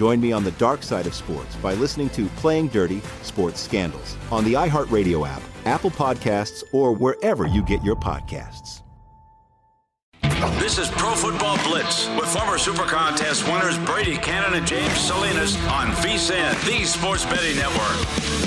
Join me on the dark side of sports by listening to Playing Dirty Sports Scandals on the iHeartRadio app, Apple Podcasts, or wherever you get your podcasts. This is Pro Football Blitz with former Super Contest winners Brady Cannon and James Salinas on VSIN, the Sports Betting Network.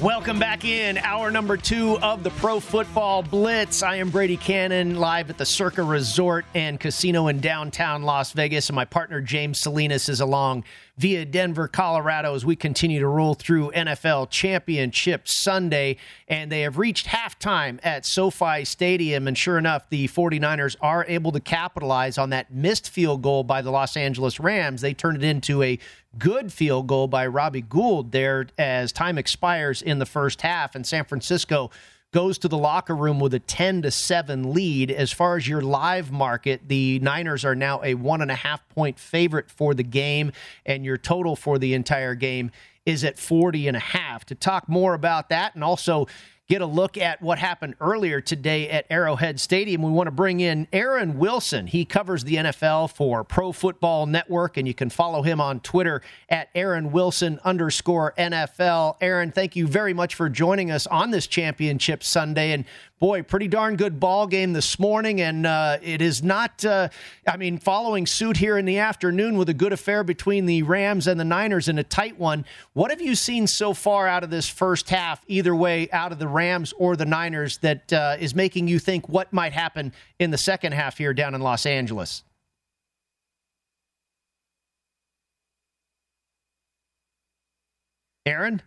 Welcome back in, hour number two of the Pro Football Blitz. I am Brady Cannon, live at the Circa Resort and Casino in downtown Las Vegas, and my partner James Salinas is along via Denver, Colorado, as we continue to roll through NFL Championship Sunday. And they have reached halftime at SoFi Stadium. And sure enough, the 49ers are able to capitalize on that missed field goal by the Los Angeles Rams. They turned it into a good field goal by Robbie Gould there as time expires in the first half. And San Francisco goes to the locker room with a 10 to 7 lead. As far as your live market, the Niners are now a one and a half point favorite for the game, and your total for the entire game is at 40 and a half. To talk more about that and also get a look at what happened earlier today at Arrowhead Stadium. We want to bring in Aaron Wilson. He covers the NFL for Pro Football Network, and you can follow him on Twitter at Aaron Wilson underscore NFL. Aaron, thank you very much for joining us on this championship Sunday. And boy, pretty darn good ball game this morning. And uh, it is not, uh, I mean, following suit here in the afternoon with a good affair between the Rams and the Niners in a tight one. What have you seen so far out of this first half, either way, out of the Rams or the Niners, that uh, is making you think what might happen in the second half here down in Los Angeles? Aaron?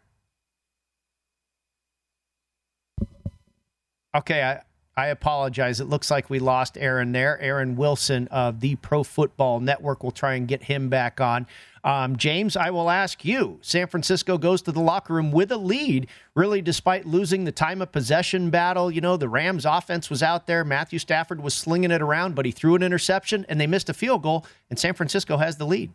Okay, I, I apologize. It looks like we lost Aaron there. Aaron Wilson of the Pro Football Network. We'll try and get him back on. Um, James, I will ask you. San Francisco goes to the locker room with a lead, really, despite losing the time of possession battle. You know, the Rams' offense was out there. Matthew Stafford was slinging it around, but he threw an interception and they missed a field goal, and San Francisco has the lead.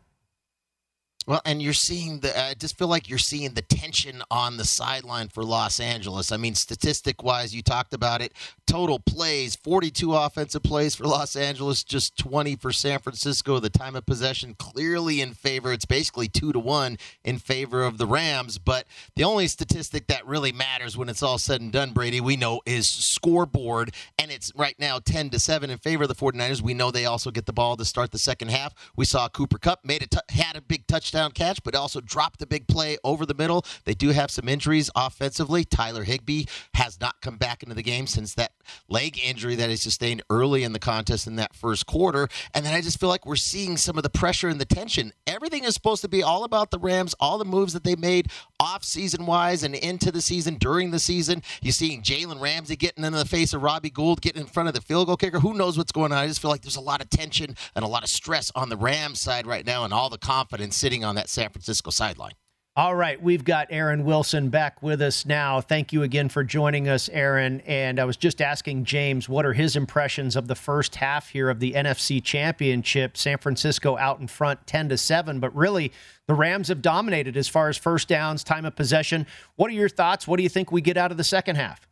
Well, and you're seeing the. I just feel like you're seeing the tension on the sideline for Los Angeles. I mean, statistic wise, you talked about it. Total plays 42 offensive plays for Los Angeles, just 20 for San Francisco. The time of possession clearly in favor. It's basically two to one in favor of the Rams. But the only statistic that really matters when it's all said and done, Brady, we know is scoreboard. And it's right now 10 to 7 in favor of the 49ers. We know they also get the ball to start the second half. We saw Cooper Kupp made a t- had a big touchdown touchdown catch, but also dropped the big play over the middle. They do have some injuries offensively. Tyler Higbee has not come back into the game since that leg injury that he sustained early in the contest in that first quarter. And then I just feel like we're seeing some of the pressure and the tension. Everything is supposed to be all about the Rams, all the moves that they made off season wise and into the season, during the season. You're seeing Jalen Ramsey getting in the face of Robbie Gould, getting in front of the field goal kicker. Who knows what's going on? I just feel like there's a lot of tension and a lot of stress on the Rams side right now and all the confidence sitting on that San Francisco sideline. All right, we've got Aaron Wilson back with us now. Thank you again for joining us, Aaron. And I was just asking James what are his impressions of the first half here of the NFC Championship. San Francisco out in front 10 to 7, but really the Rams have dominated as far as first downs, time of possession. What are your thoughts? What do you think we get out of the second half?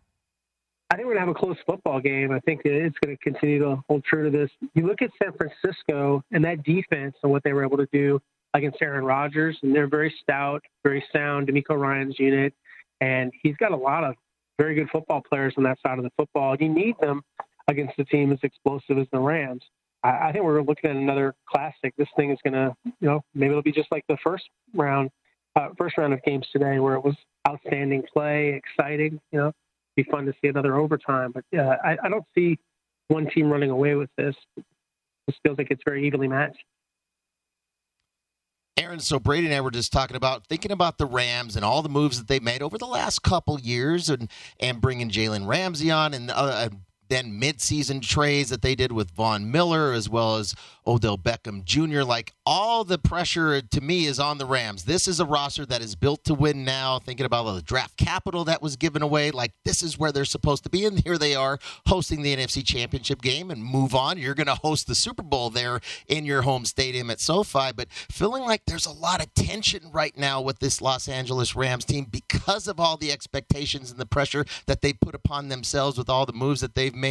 I think we're going to have a close football game. I think it's going to continue to hold true to this. You look at San Francisco and that defense and what they were able to do against Aaron Rodgers, and they're very stout, very sound. DeMeco Ryans unit, and he's got a lot of very good football players on that side of the football. You need them against a team as explosive as the Rams. I, I think we're looking at another classic. This thing is going to, you know, maybe it'll be just like the first round, uh, first round of games today, where it was outstanding play, exciting. You know, be fun to see another overtime. But uh, I, I don't see one team running away with this. This feels like it's very evenly matched. Aaron, so Brady and I were just talking about thinking about the Rams and all the moves that they made over the last couple years, and and bringing Jalen Ramsey on, and uh, then midseason trades that they did with Von Miller as well as Odell Beckham Jr. Like all the pressure to me is on the Rams. This is a roster that is built to win now. Thinking about all the draft capital that was given away, like this is where they're supposed to be. And here they are hosting the NFC Championship game and move on. You're going to host the Super Bowl there in your home stadium at SoFi, but feeling like there's a lot of tension right now with this Los Angeles Rams team because of all the expectations and the pressure that they put upon themselves with all the moves that they've made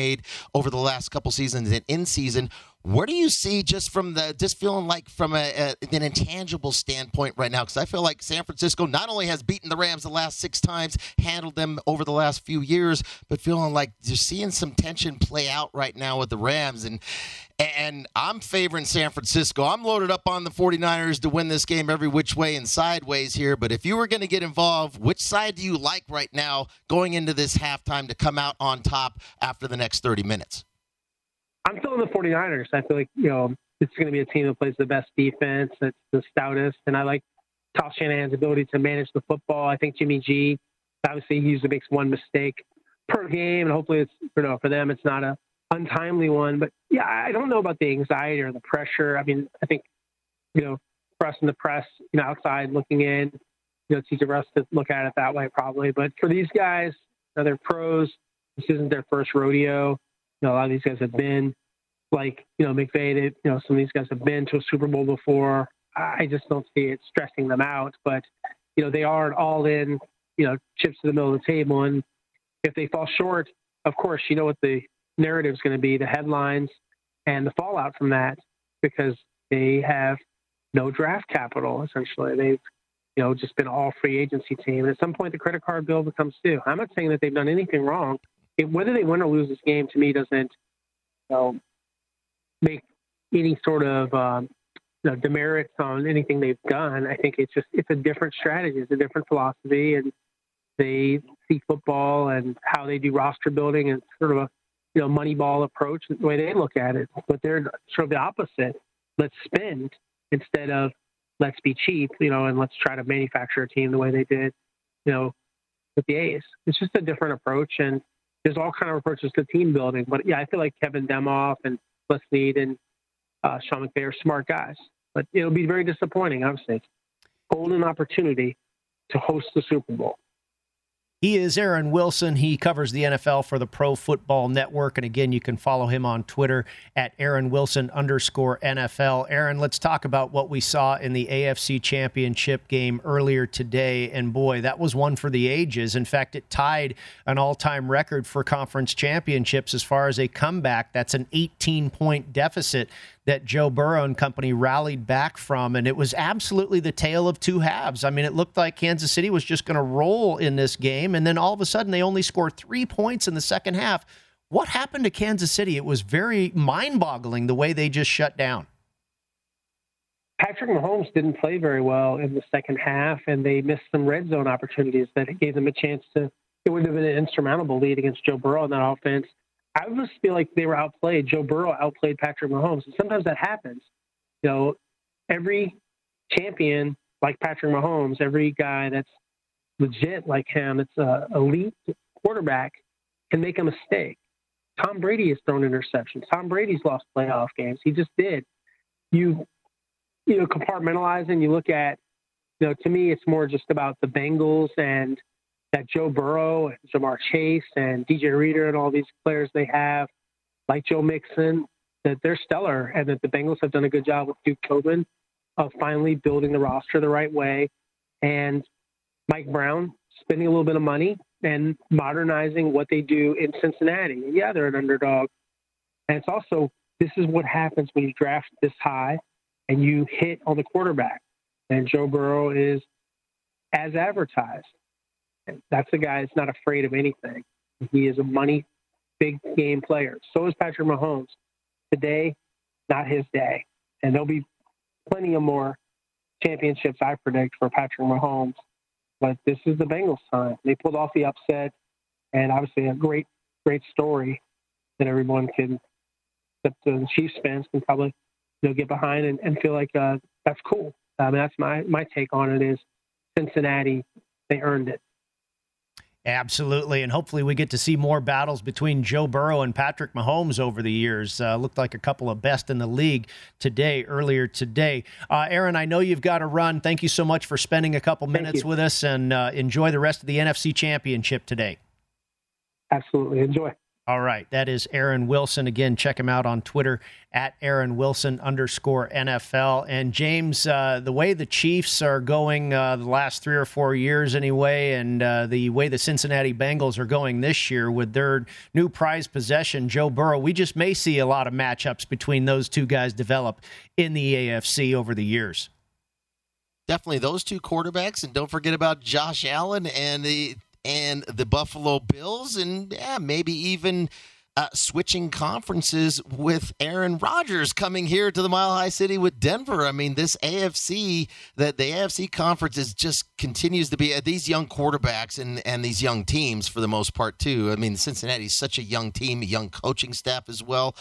over the last couple seasons and in season. Where do you see just from the just feeling like from a, a an intangible standpoint right now? Because I feel like San Francisco not only has beaten the Rams the last six times, handled them over the last few years, but feeling like you're seeing some tension play out right now with the Rams. And and I'm favoring San Francisco. I'm loaded up on the 49ers to win this game every which way and sideways here. But if you were going to get involved, which side do you like right now going into this halftime to come out on top after the next 30 minutes? I'm still in the 49ers. I feel like, you know, it's going to be a team that plays the best defense, that's the stoutest. And I like Kyle Shanahan's ability to manage the football. I think Jimmy G, obviously, he usually makes one mistake per game. And hopefully, it's, you know, for them, it's not a untimely one. But yeah, I don't know about the anxiety or the pressure. I mean, I think, you know, for us in the press, you know, outside looking in, you know, it's easy for us to look at it that way probably. But for these guys, you know, they're pros. This isn't their first rodeo know, a lot of these guys have been like, you know, McVay, they, you know, some of these guys have been to a Super Bowl before. I just don't see it stressing them out. But, you know, they are all in, you know, chips to the middle of the table. And if they fall short, of course, you know what the narrative is going to be, the headlines and the fallout from that, because they have no draft capital, essentially. They've, you know, just been all free agency team. And at some point, the credit card bill becomes due. I'm not saying that they've done anything wrong it, whether they win or lose this game to me doesn't you know, make any sort of um, you know, demerits on anything they've done. I think it's just it's a different strategy, it's a different philosophy, and they see football and how they do roster building and sort of a you know moneyball approach the way they look at it. But they're sort of the opposite. Let's spend instead of let's be cheap, you know, and let's try to manufacture a team the way they did, you know, with the A's. It's just a different approach, and there's all kind of approaches to team building. But yeah, I feel like Kevin Demoff and Les Snead and uh, Sean McVay are smart guys. But it'll be very disappointing, obviously. Golden opportunity to host the Super Bowl. He is Aaron Wilson. He covers the NFL for the Pro Football Network. And again, you can follow him on Twitter at Aaron Wilson underscore NFL. Aaron, let's talk about what we saw in the AFC Championship game earlier today. And boy, that was one for the ages. In fact, it tied an all time record for conference championships as far as a comeback. That's an 18 point deficit that Joe Burrow and company rallied back from. And it was absolutely the tale of two halves. I mean, it looked like Kansas City was just going to roll in this game. And then all of a sudden, they only scored three points in the second half. What happened to Kansas City? It was very mind boggling the way they just shut down. Patrick Mahomes didn't play very well in the second half, and they missed some red zone opportunities that gave them a chance to. It would have been an insurmountable lead against Joe Burrow in that offense. I just feel like they were outplayed. Joe Burrow outplayed Patrick Mahomes. And sometimes that happens. You know, every champion like Patrick Mahomes, every guy that's legit like him, it's a elite quarterback, can make a mistake. Tom Brady has thrown interceptions. Tom Brady's lost playoff games. He just did. You, you know, compartmentalize and you look at, you know, to me, it's more just about the Bengals and – that Joe Burrow and Ja'Marr Chase and DJ Reader and all these players they have, like Joe Mixon, that they're stellar and that the Bengals have done a good job with Duke Tobin of finally building the roster the right way. And Mike Brown spending a little bit of money and modernizing what they do in Cincinnati. Yeah, they're an underdog. And it's also, this is what happens when you draft this high and you hit on the quarterback. And Joe Burrow is as advertised. That's a guy that's not afraid of anything. He is a money, big game player. So is Patrick Mahomes. Today, not his day. And there'll be plenty of more championships, I predict, for Patrick Mahomes. But this is the Bengals' time. They pulled off the upset, and obviously a great, great story that everyone can, that the Chiefs fans, can probably you know, get behind and, and feel like uh, that's cool. I mean, that's my, my take on it is Cincinnati, they earned it. Absolutely, and hopefully we get to see more battles between Joe Burrow and Patrick Mahomes over the years. Uh, looked like a couple of best in the league today, earlier today. Uh, Aaron, I know you've got to run. Thank you so much for spending a couple minutes with us, and uh, enjoy the rest of the NFC Championship today. Absolutely, enjoy. All right. That is Aaron Wilson. Again, check him out on Twitter at Aaron Wilson underscore NFL. And James, uh, the way the Chiefs are going uh, the last three or four years anyway, and uh, the way the Cincinnati Bengals are going this year with their new prize possession, Joe Burrow, we just may see a lot of matchups between those two guys develop in the AFC over the years. Definitely those two quarterbacks, and don't forget about Josh Allen and the and the Buffalo Bills, and yeah, maybe even uh, switching conferences with Aaron Rodgers coming here to the Mile High City with Denver. I mean, this AFC, that the AFC conference is just continues to be uh, these young quarterbacks and and these young teams for the most part too. I mean, Cincinnati's such a young team, a young coaching staff as well.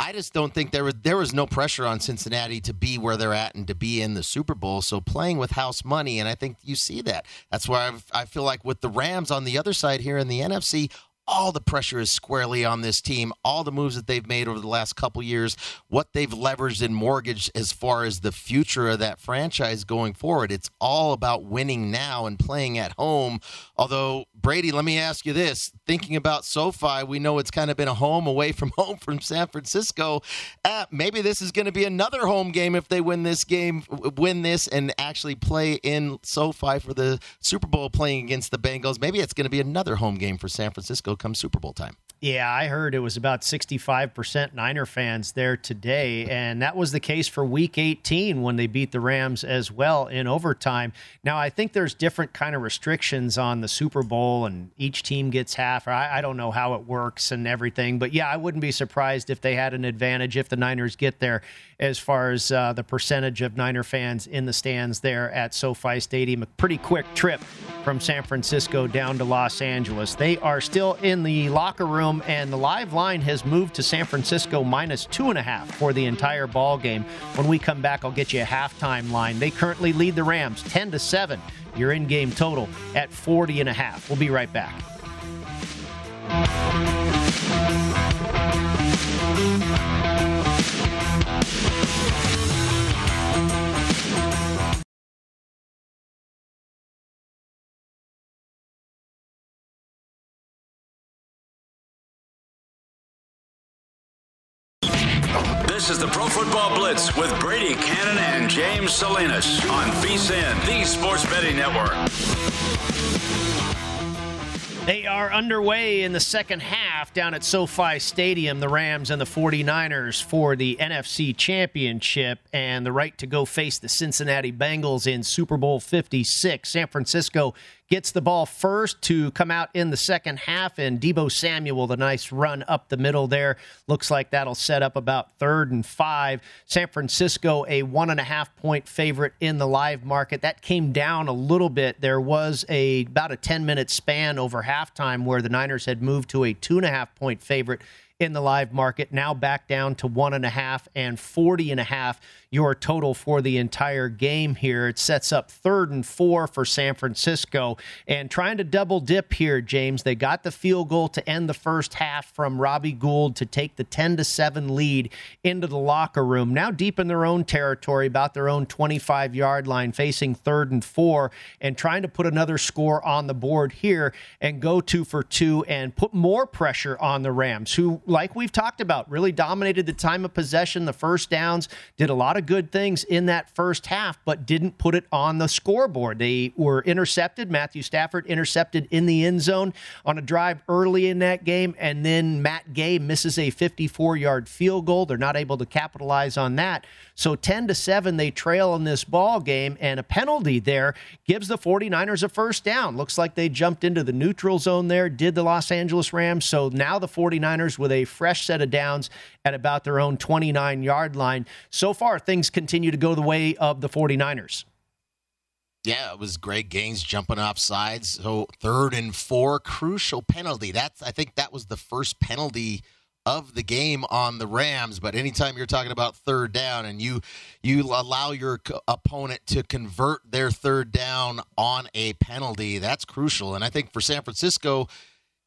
I just don't think there was there was no pressure on Cincinnati to be where they're at and to be in the Super Bowl. So playing with house money, and I think you see that. That's why I've, I feel like with the Rams on the other side here in the NFC, all the pressure is squarely on this team. All the moves that they've made over the last couple years, what they've leveraged and mortgaged as far as the future of that franchise going forward. It's all about winning now and playing at home. Although Brady, let me ask you this: thinking about SoFi, we know it's kind of been a home away from home from San Francisco. Uh, maybe this is going to be another home game if they win this game, win this, and actually play in SoFi for the Super Bowl, playing against the Bengals. Maybe it's going to be another home game for San Francisco come Super Bowl time. Yeah, I heard it was about 65% Niner fans there today. And that was the case for week 18 when they beat the Rams as well in overtime. Now, I think there's different kind of restrictions on the Super Bowl, and each team gets half. I, I don't know how it works and everything. But yeah, I wouldn't be surprised if they had an advantage if the Niners get there as far as uh, the percentage of Niner fans in the stands there at SoFi Stadium. A pretty quick trip from San Francisco down to Los Angeles. They are still in the locker room and the live line has moved to San Francisco minus two and a half for the entire ball game. When we come back, I'll get you a halftime line. They currently lead the Rams 10 to 7. Your in-game total at 40 and a half. We'll be right back. This is the Pro Football Blitz with Brady Cannon and James Salinas on VSIN, the Sports Betting Network. They are underway in the second half down at SoFi Stadium, the Rams and the 49ers for the NFC Championship and the right to go face the Cincinnati Bengals in Super Bowl 56. San Francisco gets the ball first to come out in the second half, and Deebo Samuel, the nice run up the middle there. Looks like that'll set up about third and five. San Francisco, a one and a half point favorite in the live market. That came down a little bit. There was a about a 10 minute span over halftime where the Niners had moved to a two and a half point favorite in the live market, now back down to one and a half and 40 and a half your total for the entire game here. It sets up third and four for San Francisco. And trying to double dip here, James. They got the field goal to end the first half from Robbie Gould to take the 10 to 7 lead into the locker room. Now deep in their own territory, about their own 25 yard line, facing third and four, and trying to put another score on the board here and go two for two and put more pressure on the Rams, who, like we've talked about, really dominated the time of possession, the first downs, did a lot of good things in that first half, but didn't put it on the scoreboard. They were intercepted. Matthew Stafford intercepted in the end zone on a drive early in that game, and then Matt Gay misses a 54 yard field goal. They're not able to capitalize on that. So 10 to 7, they trail in this ball game, and a penalty there gives the 49ers a first down. Looks like they jumped into the neutral zone there, did the Los Angeles Rams. So now the 49ers with a fresh set of downs at about their own 29 yard line. So far, things continue to go the way of the 49ers. Yeah, it was Greg Gaines jumping off sides. So third and four, crucial penalty. That's I think that was the first penalty of the game on the Rams. But anytime you're talking about third down and you you allow your opponent to convert their third down on a penalty, that's crucial. And I think for San Francisco,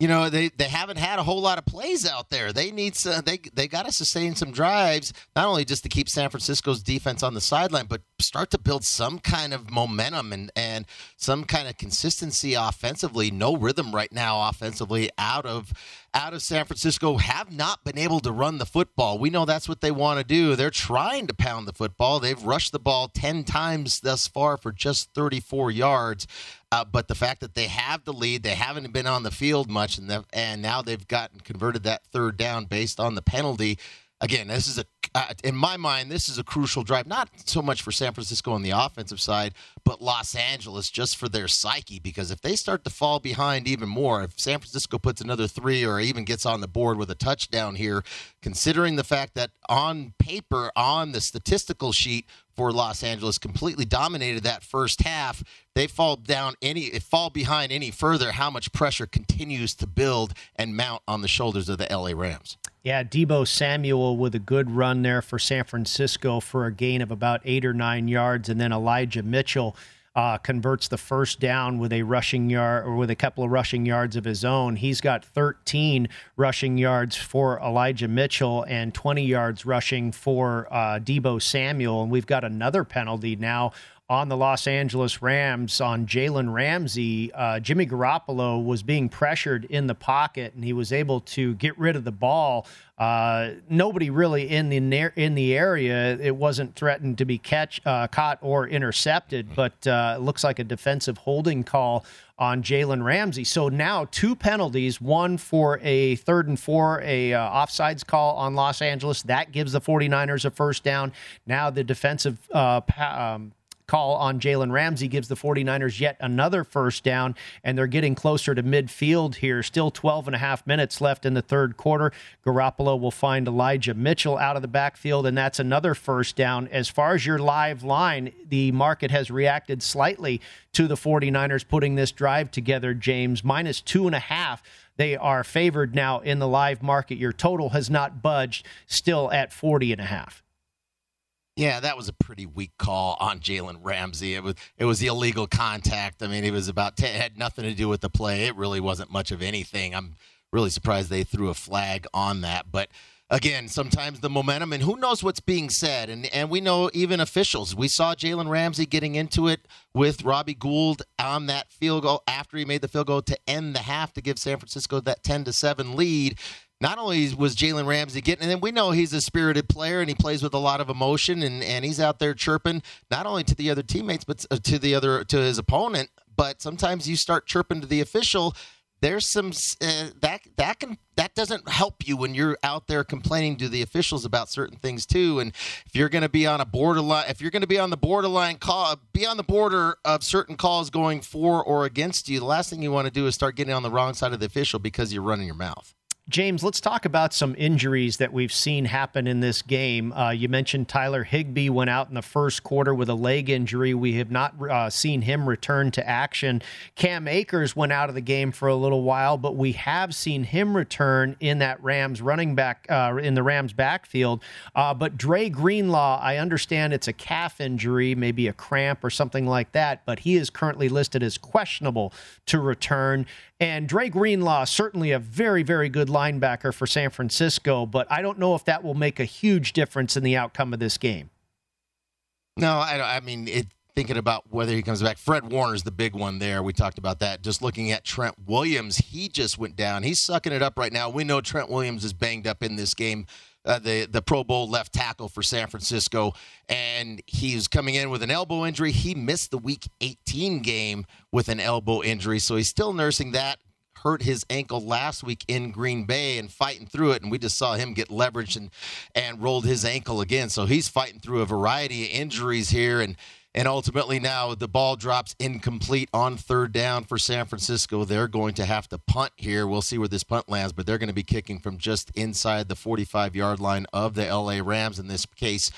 you know they, they haven't had a whole lot of plays out there. They need they they got to sustain some drives, not only just to keep San Francisco's defense on the sideline, but start to build some kind of momentum and and some kind of consistency offensively. No rhythm right now offensively out of out of San Francisco have not been able to run the football. We know that's what they want to do. They're trying to pound the football. They've rushed the ball 10 times thus far for just 34 yards. Uh, but the fact that they have the lead, they haven't been on the field much, and, and now they've gotten converted that third down based on the penalty again, this is a uh, in my mind, this is a crucial drive, not so much for San Francisco on the offensive side, but Los Angeles just for their psyche. Because if they start to fall behind even more, if San Francisco puts another three or even gets on the board with a touchdown here, considering the fact that on paper, on the statistical sheet for Los Angeles, completely dominated that first half, they fall down any, fall behind any further, how much pressure continues to build and mount on the shoulders of the LA Rams. Yeah, Debo Samuel with a good run there for San Francisco for a gain of about eight or nine yards, and then Elijah Mitchell uh, converts the first down with a rushing yard or with a couple of rushing yards of his own. He's got 13 rushing yards for Elijah Mitchell and 20 yards rushing for uh, Deebo Samuel, and we've got another penalty now on the Los Angeles Rams on Jalen Ramsey. Uh, Jimmy Garoppolo was being pressured in the pocket, and he was able to get rid of the ball. Uh, nobody really in the in the area. It wasn't threatened to be catch uh, caught or intercepted, but uh, it looks like a defensive holding call on Jalen Ramsey. So now two penalties, one for a third and four, a uh, offsides call on Los Angeles. That gives the 49ers a first down. Now the defensive uh, um, call on Jalen Ramsey gives the 49ers yet another first down, and they're getting closer to midfield here. Still 12 and a half minutes left in the third quarter. Garoppolo will find Elijah Mitchell out of the backfield, and that's another first down. As far as your live line, the market has reacted slightly to the 49ers putting this drive together, James. Minus two and a half. They are favored now in the live market. Your total has not budged, still at 40 and a half. Yeah, that was a pretty weak call on Jalen Ramsey. It was it was the illegal contact. I mean, it was about it had nothing to do with the play. It really wasn't much of anything. I'm really surprised they threw a flag on that, but again, sometimes the momentum and who knows what's being said. And and we know even officials. We saw Jalen Ramsey getting into it with Robbie Gould on that field goal after he made the field goal to end the half to give San Francisco that 10 to 7 lead not only was Jalen Ramsey getting, and then we know he's a spirited player and he plays with a lot of emotion and, and he's out there chirping not only to the other teammates but to the other to his opponent. But sometimes you start chirping to the official. There's some uh, that that can that doesn't help you when you're out there complaining to the officials about certain things too. And if you're going to be on a borderline, if you're going to be on the borderline call, be on the border of certain calls going for or against you. The last thing you want to do is start getting on the wrong side of the official because you're running your mouth. James, let's talk about some injuries that we've seen happen in this game. Uh, you mentioned Tyler Higbee went out in the first quarter with a leg injury. We have not uh, seen him return to action. Cam Akers went out of the game for a little while, but we have seen him return in that Rams running back uh, in the Rams backfield. Uh, but Dre Greenlaw, I understand it's a calf injury, maybe a cramp or something like that, but he is currently listed as questionable to return. And Dre Greenlaw, certainly a very, very good linebacker for San Francisco, but I don't know if that will make a huge difference in the outcome of this game. No, I, I mean, it, thinking about whether he comes back. Fred Warner's the big one there. We talked about that. Just looking at Trent Williams, he just went down. He's sucking it up right now. We know Trent Williams is banged up in this game uh, the the Pro Bowl left tackle for San Francisco, and he's coming in with an elbow injury. He missed the Week 18 game with an elbow injury, so he's still nursing that. Hurt his ankle last week in Green Bay and fighting through it, and we just saw him get leveraged and and rolled his ankle again. So he's fighting through a variety of injuries here, and and ultimately, now the ball drops incomplete on third down for San Francisco. They're going to have to punt here. We'll see where this punt lands, but they're going to be kicking from just inside the 45 yard line of the LA Rams in this case.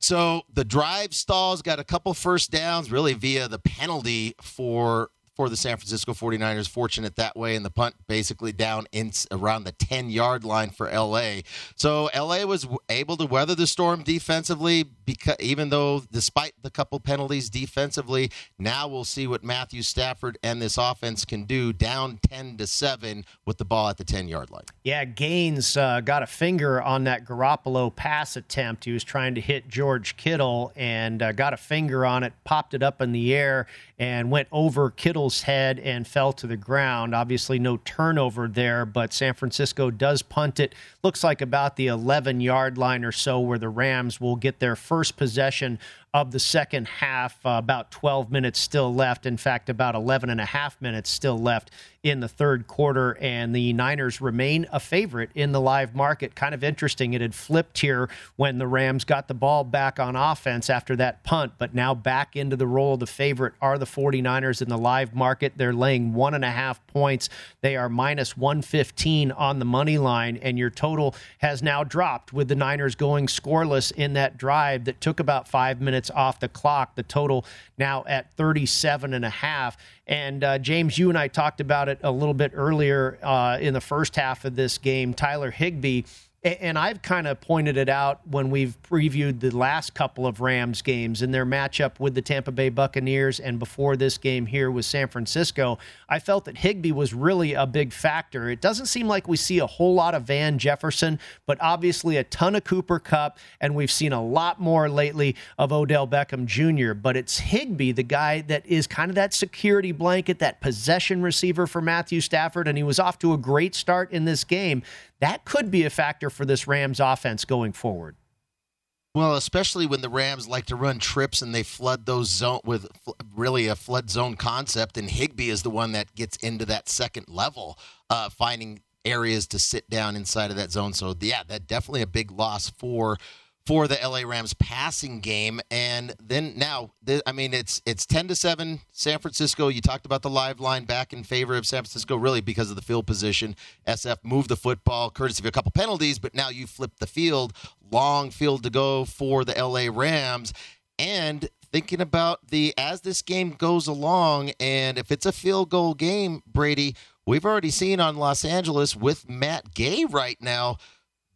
So the drive stalls got a couple first downs, really via the penalty for for the San Francisco 49ers. Fortunate that way, and the punt basically down in around the 10 yard line for LA. So LA was able to weather the storm defensively, because even though despite the couple penalties defensively, now we'll see what Matthew Stafford and this offense can do down 10 to 7 with the ball at the 10 yard line. Yeah, Gaines uh, got a finger on that Garoppolo pass attempt. He was trying to hit George Kittle and uh, got a finger on it, popped it up in the air, and went over Kittle's head and fell to the ground. Obviously, no turnover there, but San Francisco does punt it. Looks like about the 11 yard line or so, where the Rams will get their first possession of the second half. Uh, about 12 minutes still left. In fact, about 11 and a half minutes still left in the third quarter, and the Niners remain a favorite in the live market. Kind of interesting. It had flipped here when the Rams got the ball back on offense after that punt, but now back into the role of the favorite are the 49ers in the live market. They're laying one and a half points. They are minus 115 on the money line, and your total has now dropped with the Niners going scoreless in that drive that took about five minutes off the clock. The total now at 37 and a half. And uh, James, you and I talked about it a little bit earlier uh, in the first half of this game. Tyler Higbee and I've kind of pointed it out when we've previewed the last couple of Rams games in their matchup with the Tampa Bay Buccaneers and before this game here with San Francisco. I felt that Higbee was really a big factor. It doesn't seem like we see a whole lot of Van Jefferson, but obviously a ton of Cooper Kupp, and we've seen a lot more lately of Odell Beckham Jr. But it's Higbee, the guy that is kind of that security blanket, that possession receiver for Matthew Stafford, and he was off to a great start in this game that could be a factor for this Rams offense going forward. Well, especially when the Rams like to run trips and they flood those zone with really a flood zone concept, and Higbee is the one that gets into that second level, uh, finding areas to sit down inside of that zone. So yeah, that definitely a big loss for for the LA Rams passing game. And then now, I mean, it's it's ten to seven San Francisco. You talked about the live line back in favor of San Francisco, really because of the field position. SF moved the football, courtesy of a couple penalties, but now you flip the field, long field to go for the LA Rams, and thinking about the as this game goes along, and if it's a field goal game, Brady, we've already seen on Los Angeles with Matt Gay right now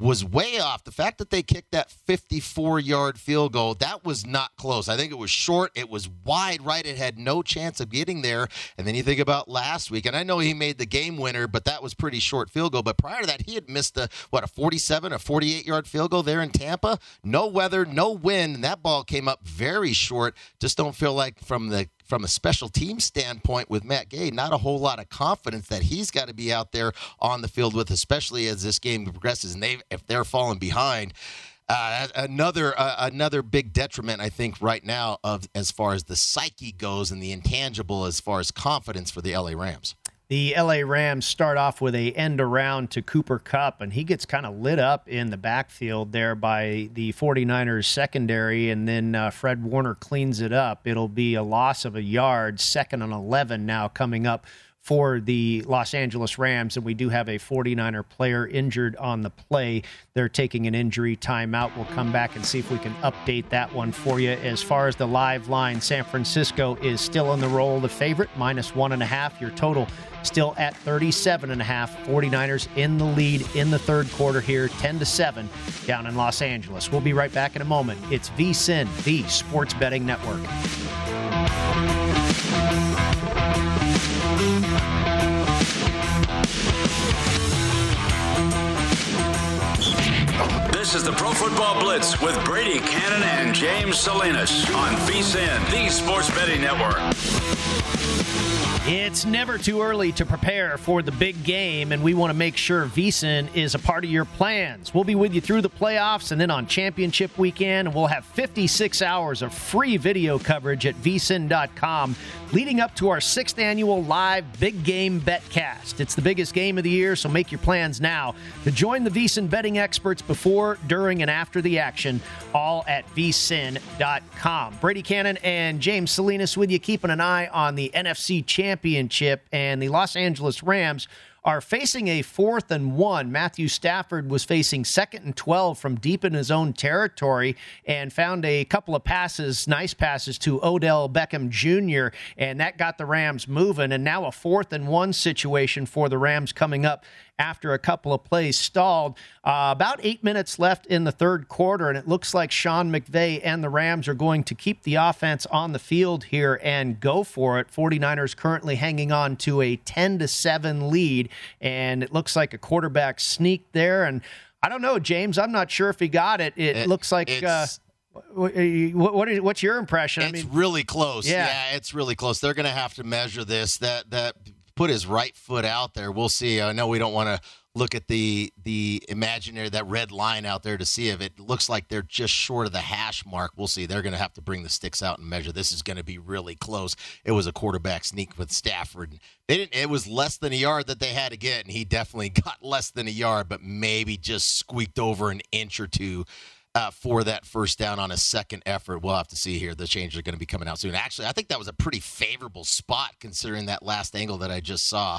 was way off. The fact that they kicked that 54 yard field goal, that was not close. I think it was short. It was wide right. It had no chance of getting there. And then you think about last week, and I know he made the game winner, but that was pretty short field goal. But prior to that, he had missed a, what, a 47, a 48 yard field goal there in Tampa. No weather, no wind. And that ball came up very short. Just don't feel like from the from a special team standpoint with Matt Gay, not a whole lot of confidence that he's got to be out there on the field with, especially as this game progresses. And they, if they're falling behind, uh, another uh, another big detriment, I think, right now of as far as the psyche goes and the intangible as far as confidence for the LA Rams the LA Rams start off with a end around to Cooper Kupp, and he gets kind of lit up in the backfield there by the 49ers secondary, and then uh, Fred Warner cleans it up. It'll be a loss of a yard, second and 11 now coming up for the Los Angeles Rams, and we do have a 49er player injured on the play. They're taking an injury timeout. We'll come back and see if we can update that one for you. As far as the live line, San Francisco is still in the role, of the favorite, minus one and a half. Your total still at 37 and a half. 49ers in the lead in the third quarter here, 10 to 7 down in Los Angeles. We'll be right back in a moment. It's VSIN, the Sports Betting Network. This is the Pro Football Blitz with Brady Cannon and James Salinas on VSIN, the Sports Betting Network. It's never too early to prepare for the big game, and we want to make sure VSIN is a part of your plans. We'll be with you through the playoffs and then on championship weekend, and we'll have 56 hours of free video coverage at VSIN.com leading up to our sixth annual live big game betcast. It's the biggest game of the year, so make your plans now to join the VSIN betting experts before, during, and after the action, all at VSIN.com. Brady Cannon and James Salinas with you, keeping an eye on the NFC Championship, and the Los Angeles Rams are facing a fourth and one. Matthew Stafford was facing second and 12 from deep in his own territory and found a couple of passes, nice passes to Odell Beckham Jr., and that got the Rams moving. And now a fourth and one situation for the Rams coming up after a couple of plays stalled. Uh, about eight minutes left in the third quarter, and it looks like Sean McVay and the Rams are going to keep the offense on the field here and go for it. 49ers currently hanging on to a 10 to 7 lead, and it looks like a quarterback sneak there. And I don't know, James. I'm not sure if he got it. It, it looks like. Uh, what, what is, what's your impression? It's I mean, really close. Yeah. yeah, it's really close. They're going to have to measure this. That that put his right foot out there. We'll see. I know we don't want to look at the the imaginary that red line out there to see if it looks like they're just short of the hash mark. We'll see. They're going to have to bring the sticks out and measure. This is going to be really close. It was a quarterback sneak with Stafford. They didn't. It was less than a yard that they had to get, and he definitely got less than a yard, but maybe just squeaked over an inch or two uh, for that first down on a second effort. We'll have to see here. The changes are going to be coming out soon. Actually, I think that was a pretty favorable spot considering that last angle that I just saw.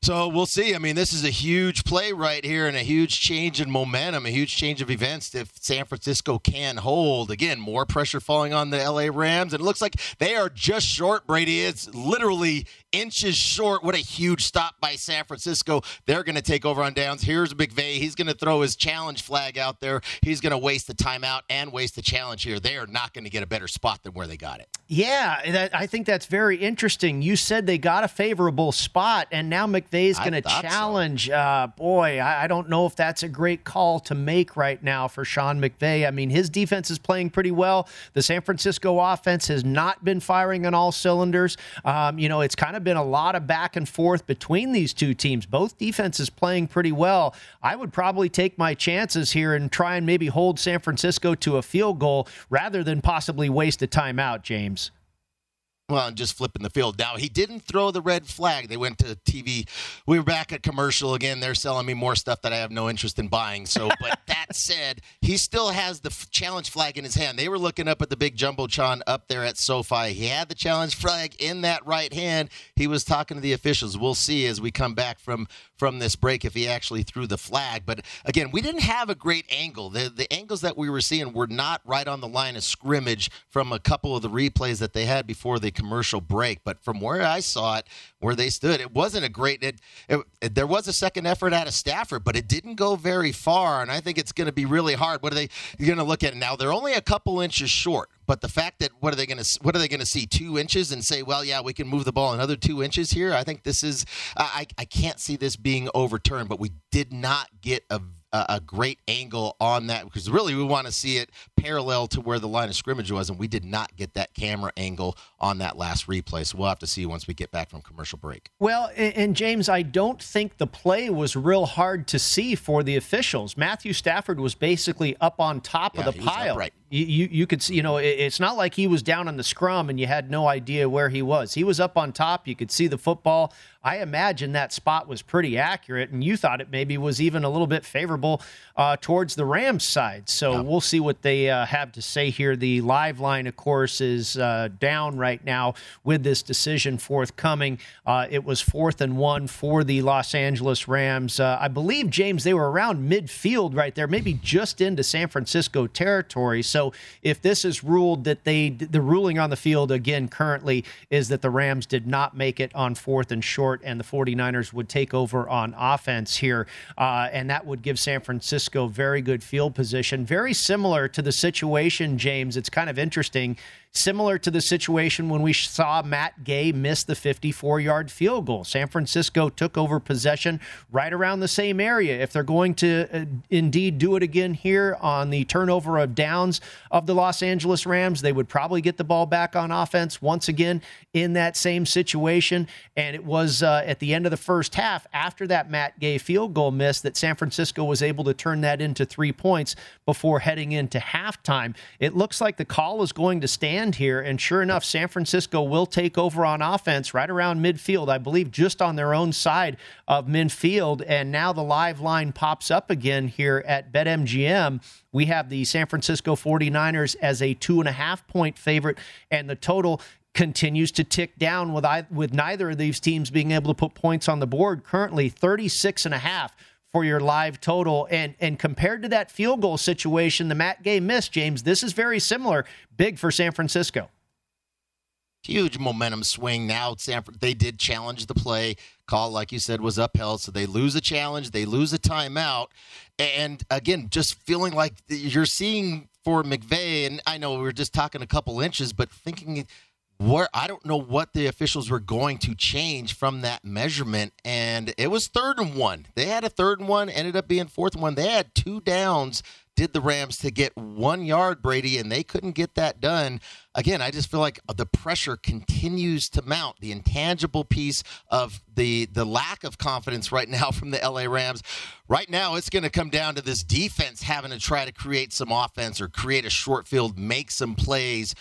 So we'll see. I mean, this is a huge play right here and a huge change in momentum, a huge change of events if San Francisco can hold. Again, more pressure falling on the LA Rams. And it looks like they are just short, Brady. It's literally inches short. What a huge stop by San Francisco. They're going to take over on downs. Here's McVay. He's going to throw his challenge flag out there. He's going to waste the timeout and waste the challenge here. They are not going to get a better spot than where they got it. Yeah, that, I think that's very interesting. You said they got a favorable spot, and now McVay's going to challenge. So. Uh, boy, I, I, don't know if that's a great call to make right now for Sean McVay. I mean, his defense is playing pretty well. The San Francisco offense has not been firing on all cylinders. Um, you know, it's kind of been a lot of back and forth between these two teams. Both defenses playing pretty well. I would probably take my chances here and try and maybe hold San Francisco to a field goal rather than possibly waste a timeout, James. Well, just flipping the field. Now, he didn't throw the red flag. They went to TV. We were back at commercial again. They're selling me more stuff that I have no interest in buying. So, but that said, he still has the challenge flag in his hand. They were looking up at the big Jumbotron up there at SoFi. He had the challenge flag in that right hand. He was talking to the officials. We'll see as we come back from from this break if he actually threw the flag. But again, we didn't have a great angle. The, the angles that we were seeing were not right on the line of scrimmage from a couple of the replays that they had before the commercial break. But from where I saw it, where they stood, it wasn't a great. It, it, it, there was a second effort out of Stafford, but it didn't go very far. And I think it's going to be really hard. What are they going to look at now? They're only a couple inches short. But the fact that what are they going to what are they going to see two inches and say, well, yeah, we can move the ball another two inches here. I think this is I I can't see this being overturned. But we did not get a a, great angle on that because really we want to see it parallel to where the line of scrimmage was, and we did not get that camera angle on that last replay. So we'll have to see once we get back from commercial break. Well, and James, I don't think the play was real hard to see for the officials. Matthew Stafford was basically up on top yeah, of the pile. Right. You, you, you could see, you know, it's not like he was down on the scrum and you had no idea where he was. He was up on top. You could see the football. I imagine that spot was pretty accurate, and you thought it maybe was even a little bit favorable uh, towards the Rams side. So yeah. we'll see what they uh, have to say here. The live line, of course, is uh, down right now with this decision forthcoming. Uh, it was fourth and one for the Los Angeles Rams. Uh, I believe, James, they were around midfield right there, maybe just into San Francisco territory. So if this is ruled that they, the ruling on the field again currently is that the Rams did not make it on fourth and short short, and the 49ers would take over on offense here. Uh, and that would give San Francisco very good field position. Very similar to the situation, James. It's kind of interesting similar to the situation when we saw Matt Gay miss the 54 yard field goal. San Francisco took over possession right around the same area. If they're going to uh, indeed do it again here on the turnover of downs of the Los Angeles Rams, they would probably get the ball back on offense once again in that same situation. And it was uh, at the end of the first half, after that Matt Gay field goal miss, that San Francisco was able to turn that into three points before heading into halftime. It looks like the call is going to stand end here. And sure enough, San Francisco will take over on offense right around midfield, I believe, just on their own side of midfield. And now the live line pops up again here at BetMGM. We have the San Francisco 49ers as a two and a half point favorite, and the total continues to tick down with I, with neither of these teams being able to put points on the board. Currently 36 and a half for your live total. And and compared to that field goal situation the Matt Gay missed, James, this is very similar. Big for San Francisco. Huge momentum swing now. Sanford they did challenge the play. Call, like you said, was upheld. So they lose a challenge, they lose a timeout. And again, just feeling like you're seeing for McVay, and I know we are just talking a couple inches, but thinking where I don't know what the officials were going to change from that measurement. And it was third and one. They had a third and one, ended up being fourth and one. They had two downs, did the Rams to get one yard, Brady, and they couldn't get that done. Again, I just feel like the pressure continues to mount. The intangible piece of the the lack of confidence right now from the LA Rams. Right now, it's going to come down to this defense having to try to create some offense or create a short field, make some plays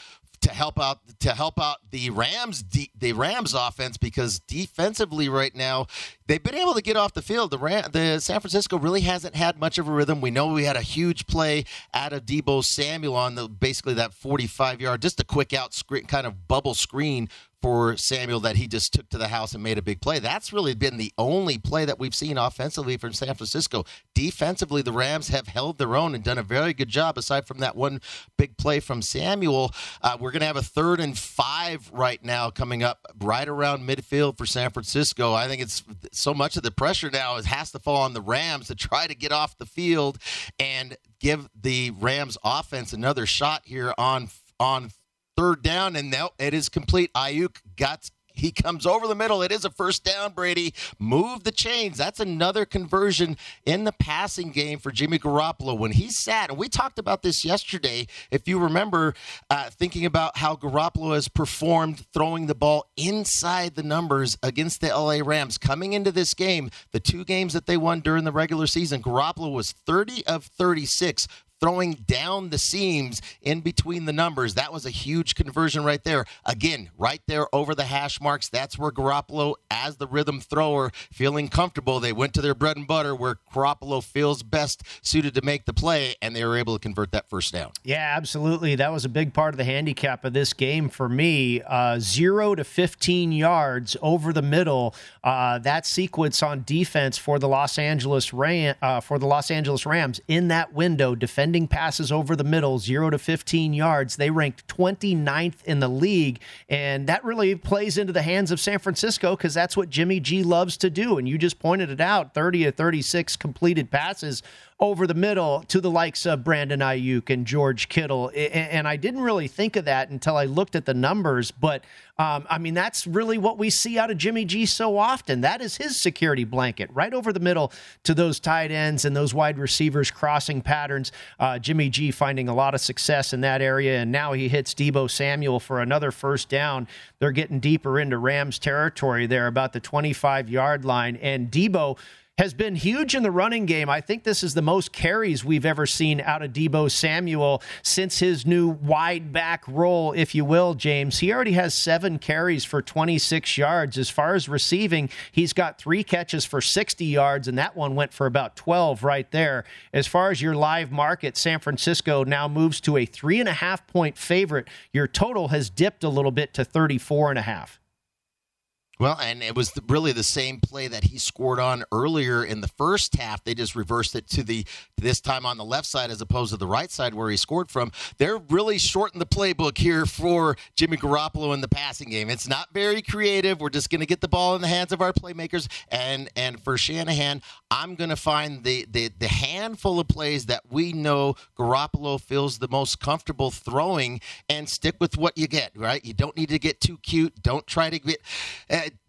to help out to help out the Rams the Rams offense because defensively right now they've been able to get off the field. The Ram, the San Francisco really hasn't had much of a rhythm. We know we had a huge play out of Deebo Samuel on the basically that 45 yard, just a quick out screen, kind of bubble screen for Samuel that he just took to the house and made a big play. That's really been the only play that we've seen offensively from San Francisco. Defensively, the Rams have held their own and done a very good job, aside from that one big play from Samuel. Uh, we're going to have a third and five right now coming up right around midfield for San Francisco. I think it's so much of the pressure now has to fall on the Rams to try to get off the field and give the Rams offense another shot here on on third down, and now it is complete. Aiyuk got he comes over the middle. It is a first down, Brady. Move the chains. That's another conversion in the passing game for Jimmy Garoppolo. When he sat, and we talked about this yesterday, if you remember, uh, thinking about how Garoppolo has performed throwing the ball inside the numbers against the LA Rams. Coming into this game, the two games that they won during the regular season, Garoppolo was 30 of 36 throwing down the seams in between the numbers. That was a huge conversion right there. Again, right there over the hash marks. That's where Garoppolo, as the rhythm thrower, feeling comfortable, they went to their bread and butter where Garoppolo feels best suited to make the play, and they were able to convert that first down. Yeah, absolutely. That was a big part of the handicap of this game for me. Uh, zero to 15 yards over the middle. Uh, that sequence on defense for the Los Angeles Ram, uh, for the Los Angeles Rams in that window, defending passes over the middle, 0 to 15 yards. They ranked 29th in the league. And that really plays into the hands of San Francisco because that's what Jimmy G loves to do. And you just pointed it out 30 to 36 completed passes over the middle to the likes of Brandon Aiyuk and George Kittle. And I didn't really think of that until I looked at the numbers. But um, I mean, that's really what we see out of Jimmy G so often. That is his security blanket, right over the middle to those tight ends and those wide receivers crossing patterns. Uh, Jimmy G finding a lot of success in that area. And now he hits Deebo Samuel for another first down. They're getting deeper into Rams territory there, about the 25 yard line. And Deebo has been huge in the running game. I think this is the most carries we've ever seen out of Deebo Samuel since his new wide back role, if you will, James. He already has seven carries for 26 yards. As far as receiving, he's got three catches for 60 yards, and that one went for about 12 right there. As far as your live market, San Francisco now moves to a three and a half point favorite. Your total has dipped a little bit to 34 and a half. Well, and it was really the same play that he scored on earlier in the first half. They just reversed it to the this time on the left side as opposed to the right side where he scored from. They're really shorting the playbook here for Jimmy Garoppolo in the passing game. It's not very creative. We're just going to get the ball in the hands of our playmakers. And and for Shanahan, I'm going to find the, the the handful of plays that we know Garoppolo feels the most comfortable throwing and stick with what you get. Right? You don't need to get too cute. Don't try to get.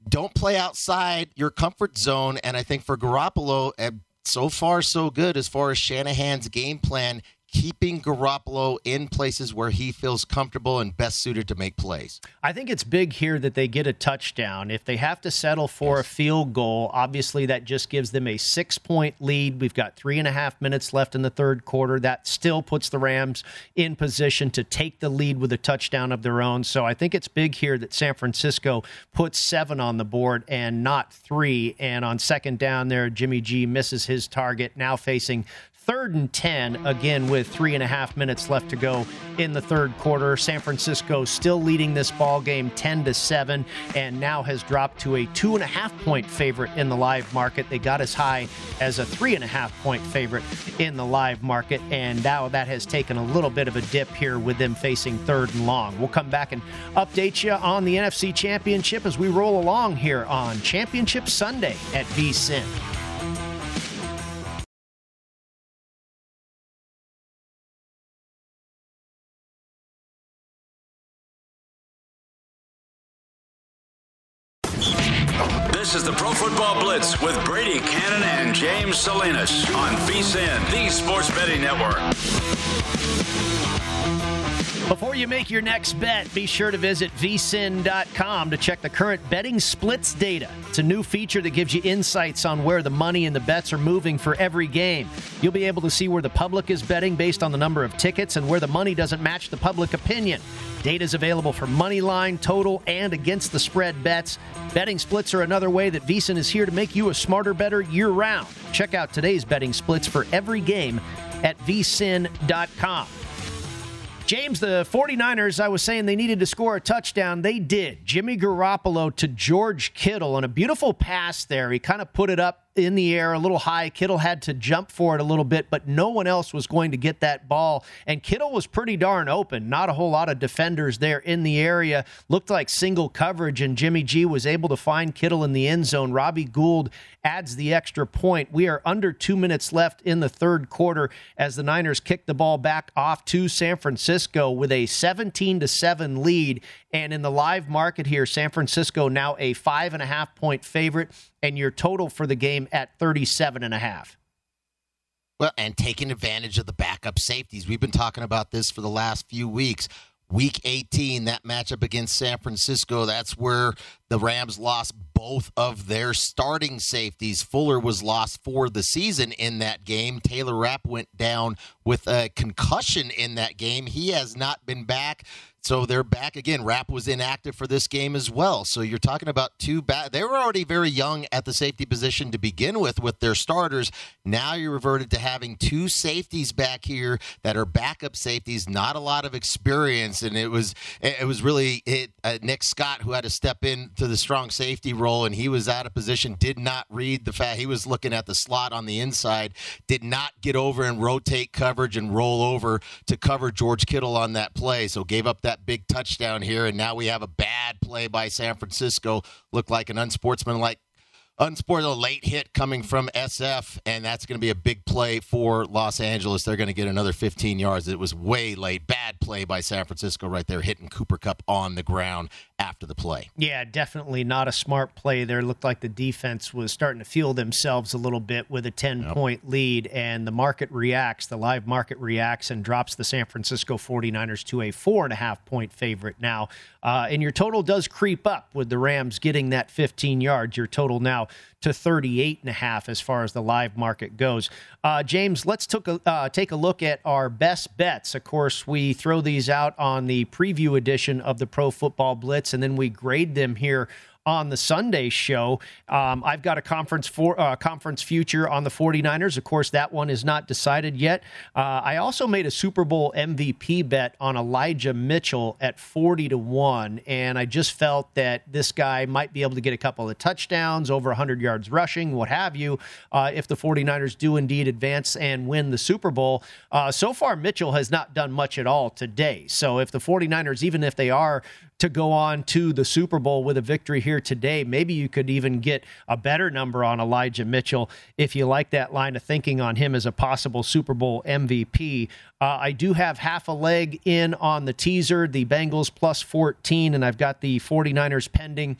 Don't play outside your comfort zone. And I think for Garoppolo, uh, so far so good as far as Shanahan's game plan keeping Garoppolo in places where he feels comfortable and best suited to make plays. I think it's big here that they get a touchdown. If they have to settle for yes. a field goal, obviously that just gives them a six point lead. We've got three and a half minutes left in the third quarter. That still puts the Rams in position to take the lead with a touchdown of their own. So I think it's big here that San Francisco puts seven on the board and not three. And on second down there, Jimmy G misses his target, now facing Third and 10, again, with three and a half minutes left to go in the third quarter. San Francisco still leading this ball game 10 to 7, and now has dropped to a two and a half point favorite in the live market. They got as high as a three and a half point favorite in the live market, and now that has taken a little bit of a dip here with them facing third and long. We'll come back and update you on the NFC Championship as we roll along here on Championship Sunday at VSIN. This is the Pro Football Blitz with Brady Cannon and James Salinas on VSIN, the Sports Betting Network. Before you make your next bet, be sure to visit vsin.com to check the current betting splits data. It's a new feature that gives you insights on where the money and the bets are moving for every game. You'll be able to see where the public is betting based on the number of tickets and where the money doesn't match the public opinion. Data is available for money line, total, and against the spread bets. Betting splits are another way that VSIN is here to make you a smarter, better year round. Check out today's betting splits for every game at vsin.com. James, the 49ers, I was saying they needed to score a touchdown. They did. Jimmy Garoppolo to George Kittle, on a beautiful pass there. He kind of put it up in the air a little high. Kittle had to jump for it a little bit, but no one else was going to get that ball. And Kittle was pretty darn open. Not a whole lot of defenders there in the area. Looked like single coverage, and Jimmy G was able to find Kittle in the end zone. Robbie Gould adds the extra point. We are under two minutes left in the third quarter as the Niners kick the ball back off to San Francisco with a 17 to 7 lead. And in the live market here, San Francisco now a five and a half point favorite, and your total for the game at 37 and a half. Well, and taking advantage of the backup safeties. We've been talking about this for the last few weeks. Week 18, that matchup against San Francisco, that's where the Rams lost both of their starting safeties. Fuller was lost for the season in that game. Taylor Rapp went down with a concussion in that game. He has not been back. So they're back again. Rapp was inactive for this game as well. So you're talking about two bad. They were already very young at the safety position to begin with with their starters. Now you're reverted to having two safeties back here that are backup safeties. Not a lot of experience, and it was it was really it, uh, Nick Scott who had to step into the strong safety role, and he was out of position. Did not read the fact he was looking at the slot on the inside. Did not get over and rotate coverage and roll over to cover George Kittle on that play. So gave up that big touchdown here, and now we have a bad play by San Francisco. Looked like an unsportsmanlike unsportsmanlike late hit coming from SF, and that's going to be a big play for Los Angeles. They're going to get another 15 yards. It was way late. Bad play by San Francisco right there, hitting Cooper Kupp on the ground after the play. Yeah, definitely not a smart play there. Looked like the defense was starting to feel themselves a little bit with a 10 yep. point lead, and the market reacts. The live market reacts and drops the San Francisco 49ers to a four and a half point favorite now. Uh, and your total does creep up with the Rams getting that 15 yards. Your total now to 38 and a half as far as the live market goes. Uh, James, let's took a, uh, take a look at our best bets. Of course, we throw these out on the preview edition of the Pro Football Blitz, and then we grade them here on the Sunday show. Um, I've got a conference for uh, conference future on the 49ers. Of course, that one is not decided yet. Uh, I also made a Super Bowl MVP bet on Elijah Mitchell at 40 to 1, and I just felt that this guy might be able to get a couple of touchdowns, over 100 yards rushing, what have you, uh, if the 49ers do indeed advance and win the Super Bowl. Uh, so far, Mitchell has not done much at all today. So if the 49ers, even if they are to go on to the Super Bowl with a victory here today. Maybe you could even get a better number on Elijah Mitchell if you like that line of thinking on him as a possible Super Bowl MVP. Uh, I do have half a leg in on the teaser, the Bengals plus 14, and I've got the 49ers pending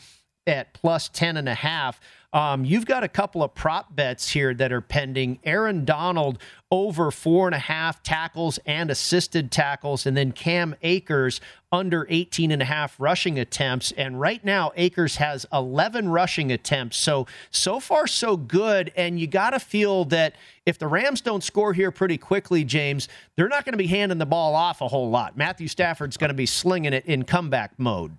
at plus 10 and a half. Um, you've got a couple of prop bets here that are pending. Aaron Donald over four and a half tackles and assisted tackles, and then Cam Akers under 18 and a half rushing attempts. And right now, Akers has 11 rushing attempts. So, so far, so good. And you got to feel that if the Rams don't score here pretty quickly, James, they're not going to be handing the ball off a whole lot. Matthew Stafford's going to be slinging it in comeback mode.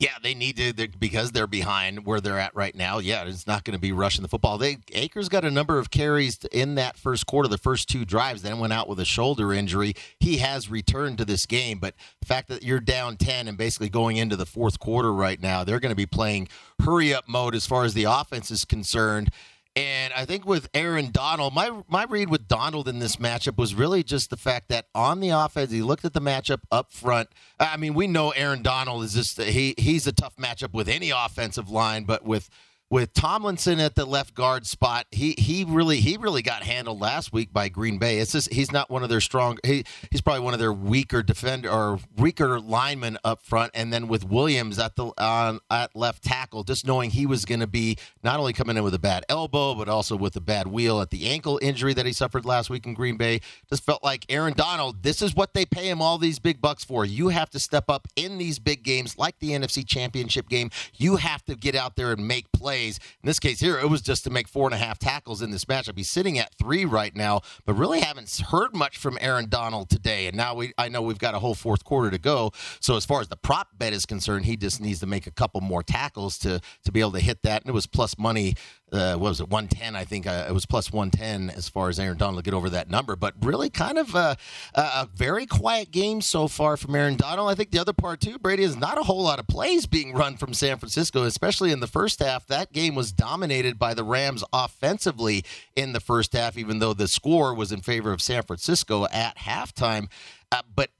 Yeah, they need to they're, because they're behind where they're at right now. Yeah, it's not going to be rushing the football. They Akers got a number of carries in that first quarter, the first two drives, then went out with a shoulder injury. He has returned to this game, but the fact that you're down 10 and basically going into the fourth quarter right now, they're going to be playing hurry up mode as far as the offense is concerned. And I think with Aaron Donald, my my read with Donald in this matchup was really just the fact that on the offense, he looked at the matchup up front. I mean, we know Aaron Donald is just he he's a tough matchup with any offensive line, but with with Tomlinson at the left guard spot, he he really he really got handled last week by Green Bay. It's just he's not one of their strong. He, he's probably one of their weaker defender or weaker linemen up front. And then with Williams at the on at left tackle, just knowing he was going to be not only coming in with a bad elbow but also with a bad wheel at the ankle injury that he suffered last week in Green Bay, just felt like Aaron Donald. This is what they pay him all these big bucks for. You have to step up in these big games like the NFC Championship game. You have to get out there and make plays plays. In this case here, it was just to make four and a half tackles in this matchup. He's sitting at three right now, but really haven't heard much from Aaron Donald today. And now we, I know we've got a whole fourth quarter to go. So as far as the prop bet is concerned, he just needs to make a couple more tackles to to be able to hit that. And it was plus money uh, what was it, 110? I think uh, it was plus 110 as far as Aaron Donald get over that number. But really, kind of a, a, very quiet game so far from Aaron Donald. I think the other part too, Brady, is not a whole lot of plays being run from San Francisco, especially in the first half. That game was dominated by the Rams offensively in the first half, even though the score was in favor of San Francisco at halftime. Uh, but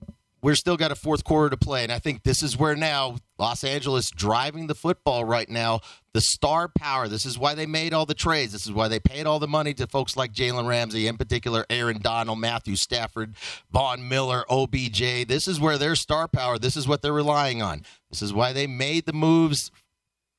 we're still got a fourth quarter to play. And I think this is where now Los Angeles driving the football right now, the star power. This is why they made all the trades. This is why they paid all the money to folks like Jalen Ramsey, in particular Aaron Donald, Matthew Stafford, Von Miller, OBJ. This is where their star power, this is what they're relying on. This is why they made the moves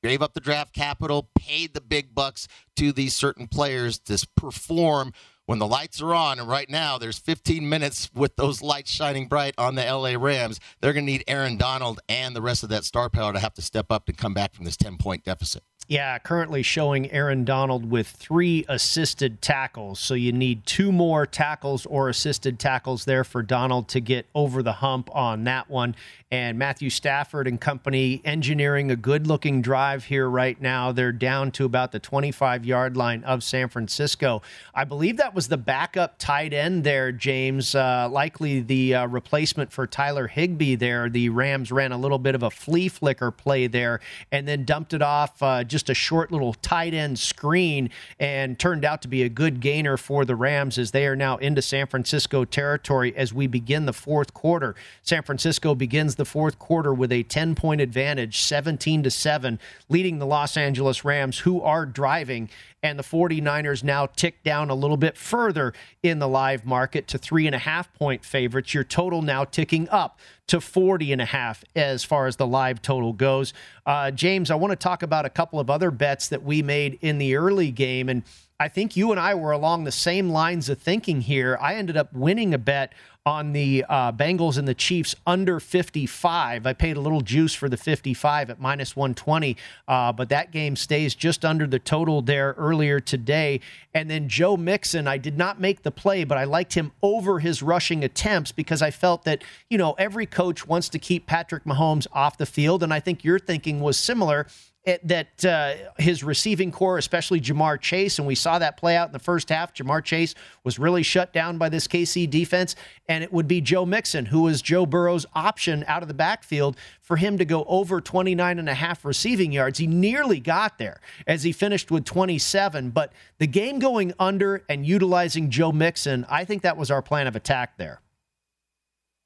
gave up the draft capital, paid the big bucks to these certain players to perform when the lights are on, and right now there's 15 minutes with those lights shining bright on the LA Rams, they're going to need Aaron Donald and the rest of that star power to have to step up to come back from this 10 point deficit. Yeah, currently showing Aaron Donald with three assisted tackles. So you need two more tackles or assisted tackles there for Donald to get over the hump on that one. And Matthew Stafford and company engineering a good looking drive here right now. They're down to about the 25 yard line of San Francisco. I believe that was the backup tight end there, James. Uh, likely the uh, replacement for Tyler Higbee there. The Rams ran a little bit of a flea flicker play there and then dumped it off. Uh, just a short little tight end screen and turned out to be a good gainer for the Rams as they are now into San Francisco territory as we begin the fourth quarter. San Francisco begins the fourth quarter with a 10 point advantage, 17 to 7, leading the Los Angeles Rams, who are driving and the 49ers now tick down a little bit further in the live market to three and a half point favorites. Your total now ticking up to 40 and a half as far as the live total goes. Uh, James, I want to talk about a couple of other bets that we made in the early game. And I think you and I were along the same lines of thinking here. I ended up winning a bet on the uh, Bengals and the Chiefs under 55. I paid a little juice for the 55 at minus 120, uh, but that game stays just under the total there earlier today. And then Joe Mixon, I did not make the play, but I liked him over his rushing attempts because I felt that, you know, every coach wants to keep Patrick Mahomes off the field. And I think your thinking was similar that uh, his receiving core, especially Ja'Marr Chase, and we saw that play out in the first half. Ja'Marr Chase was really shut down by this KC defense, and it would be Joe Mixon, who was Joe Burrow's option out of the backfield for him to go over 29 and a half receiving yards. He nearly got there as he finished with 27, but the game going under and utilizing Joe Mixon, I think that was our plan of attack there.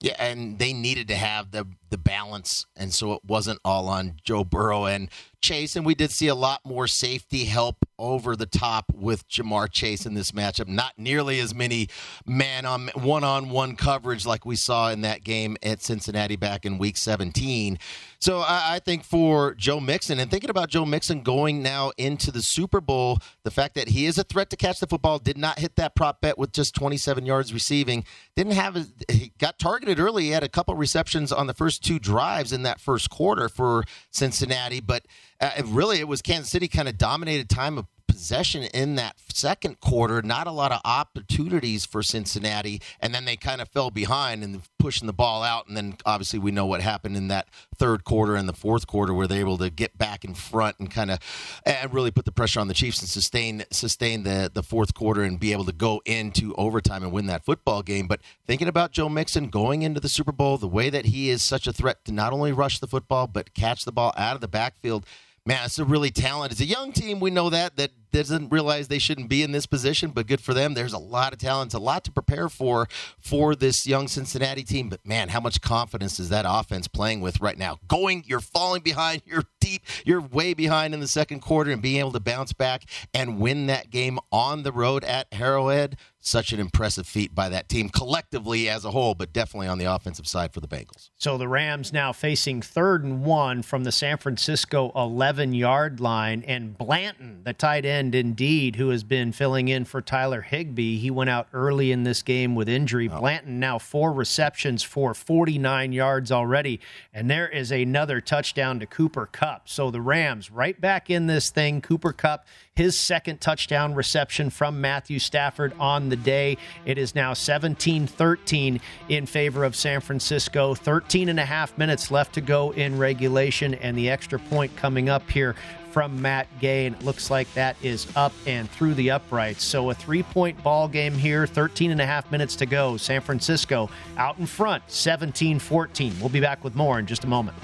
Yeah, and they needed to have the the balance, and so it wasn't all on Joe Burrow and Chase. And we did see a lot more safety help over the top with Ja'Marr Chase in this matchup. Not nearly as many man on one on one coverage like we saw in that game at Cincinnati back in Week 17. So I, I think for Joe Mixon and thinking about Joe Mixon going now into the Super Bowl, the fact that he is a threat to catch the football, did not hit that prop bet with just 27 yards receiving, didn't have he got targeted early. He had a couple receptions on the first two drives in that first quarter for Cincinnati, but uh, really it was Kansas City kind of dominated time of possession in that second quarter, not a lot of opportunities for Cincinnati, and then they kind of fell behind and pushing the ball out. And then obviously we know what happened in that third quarter and the fourth quarter where they're able to get back in front and kind of and really put the pressure on the Chiefs and sustain sustain the the fourth quarter and be able to go into overtime and win that football game. But thinking about Joe Mixon going into the Super Bowl, the way that he is such a threat to not only rush the football but catch the ball out of the backfield man, it's a really talented. It's a young team. We know that that doesn't realize they shouldn't be in this position, but good for them. There's a lot of talent, a lot to prepare for for this young Cincinnati team. But man, how much confidence is that offense playing with right now? Going, you're falling behind, you're deep, you're way behind in the second quarter, and being able to bounce back and win that game on the road at Arrowhead. Such an impressive feat by that team collectively as a whole, but definitely on the offensive side for the Bengals. So the Rams now facing third and one from the San Francisco 11 yard line, and Blanton, the tight end indeed, who has been filling in for Tyler Higbee. He went out early in this game with injury. Oh. Blanton now four receptions for 49 yards already. And there is another touchdown to Cooper Kupp. So the Rams right back in this thing. Cooper Kupp, his second touchdown reception from Matthew Stafford on the day. It is now 17 13 in favor of San Francisco. 13 and a half minutes left to go in regulation, and the extra point coming up here from Matt Gay, and it looks like that is up and through the uprights. So a three point ball game here, 13 and a half minutes to go. San Francisco out in front, 17 14. We'll be back with more in just a moment.